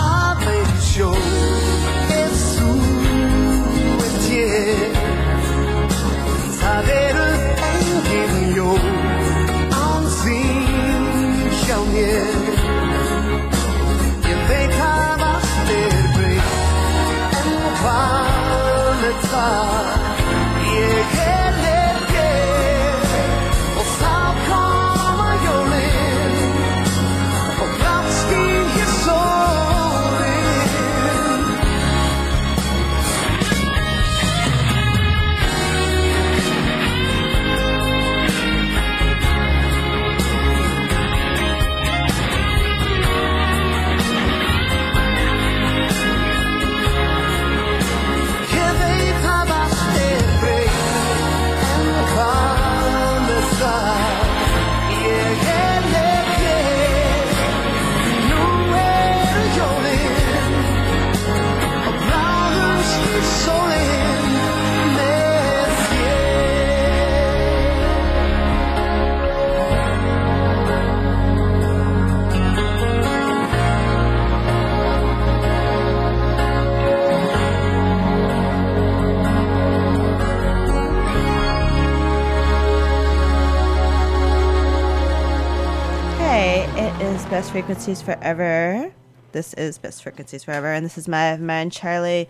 Best Frequencies Forever. This is Best Frequencies Forever, and this is my man Charlie.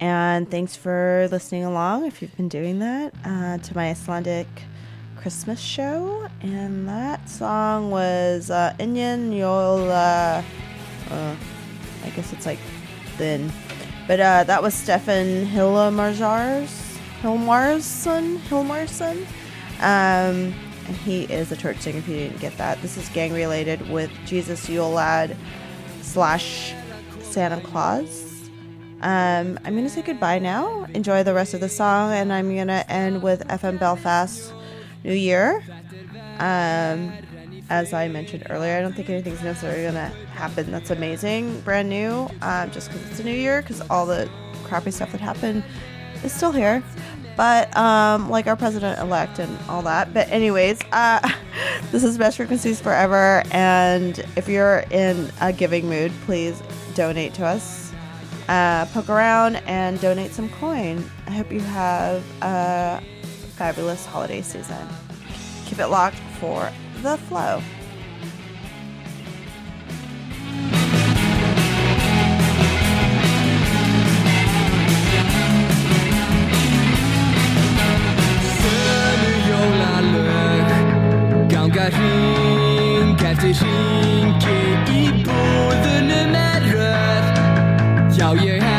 And thanks for listening along if you've been doing that uh, to my Icelandic Christmas show. And that song was uh, Inyan Yola. Uh, I guess it's like thin. But uh, that was Stefán Hilmarsson. Hilmarsson. Um, and he is a church singer. If you didn't get that, this is gang related with Jesus Yule Lad slash Santa Claus. Um, I'm gonna say goodbye now. Enjoy the rest of the song, and I'm gonna end with FM Belfast New Year. Um, as I mentioned earlier, I don't think anything's necessarily gonna happen that's amazing, brand new, um, just because it's a new year. Because all the crappy stuff that happened is still here. But um, like our president elect and all that. But anyways, uh, this is Best Frequencies Forever, and if you're in a giving mood, please donate to us. Uh, poke around and donate some coin. I hope you have a fabulous holiday season. Keep it locked for the flow. Ganga hring eftir hringi Í búðunum er röð. Já ég held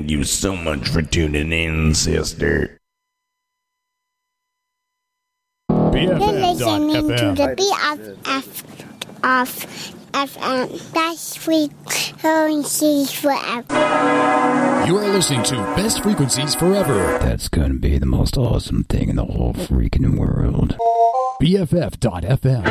Thank you so much for tuning in, sister. You're listening to the BFF of FM. Best frequencies forever. You are listening to Best Frequencies Forever. That's gonna be the most awesome thing in the whole freaking world. BFF.FM.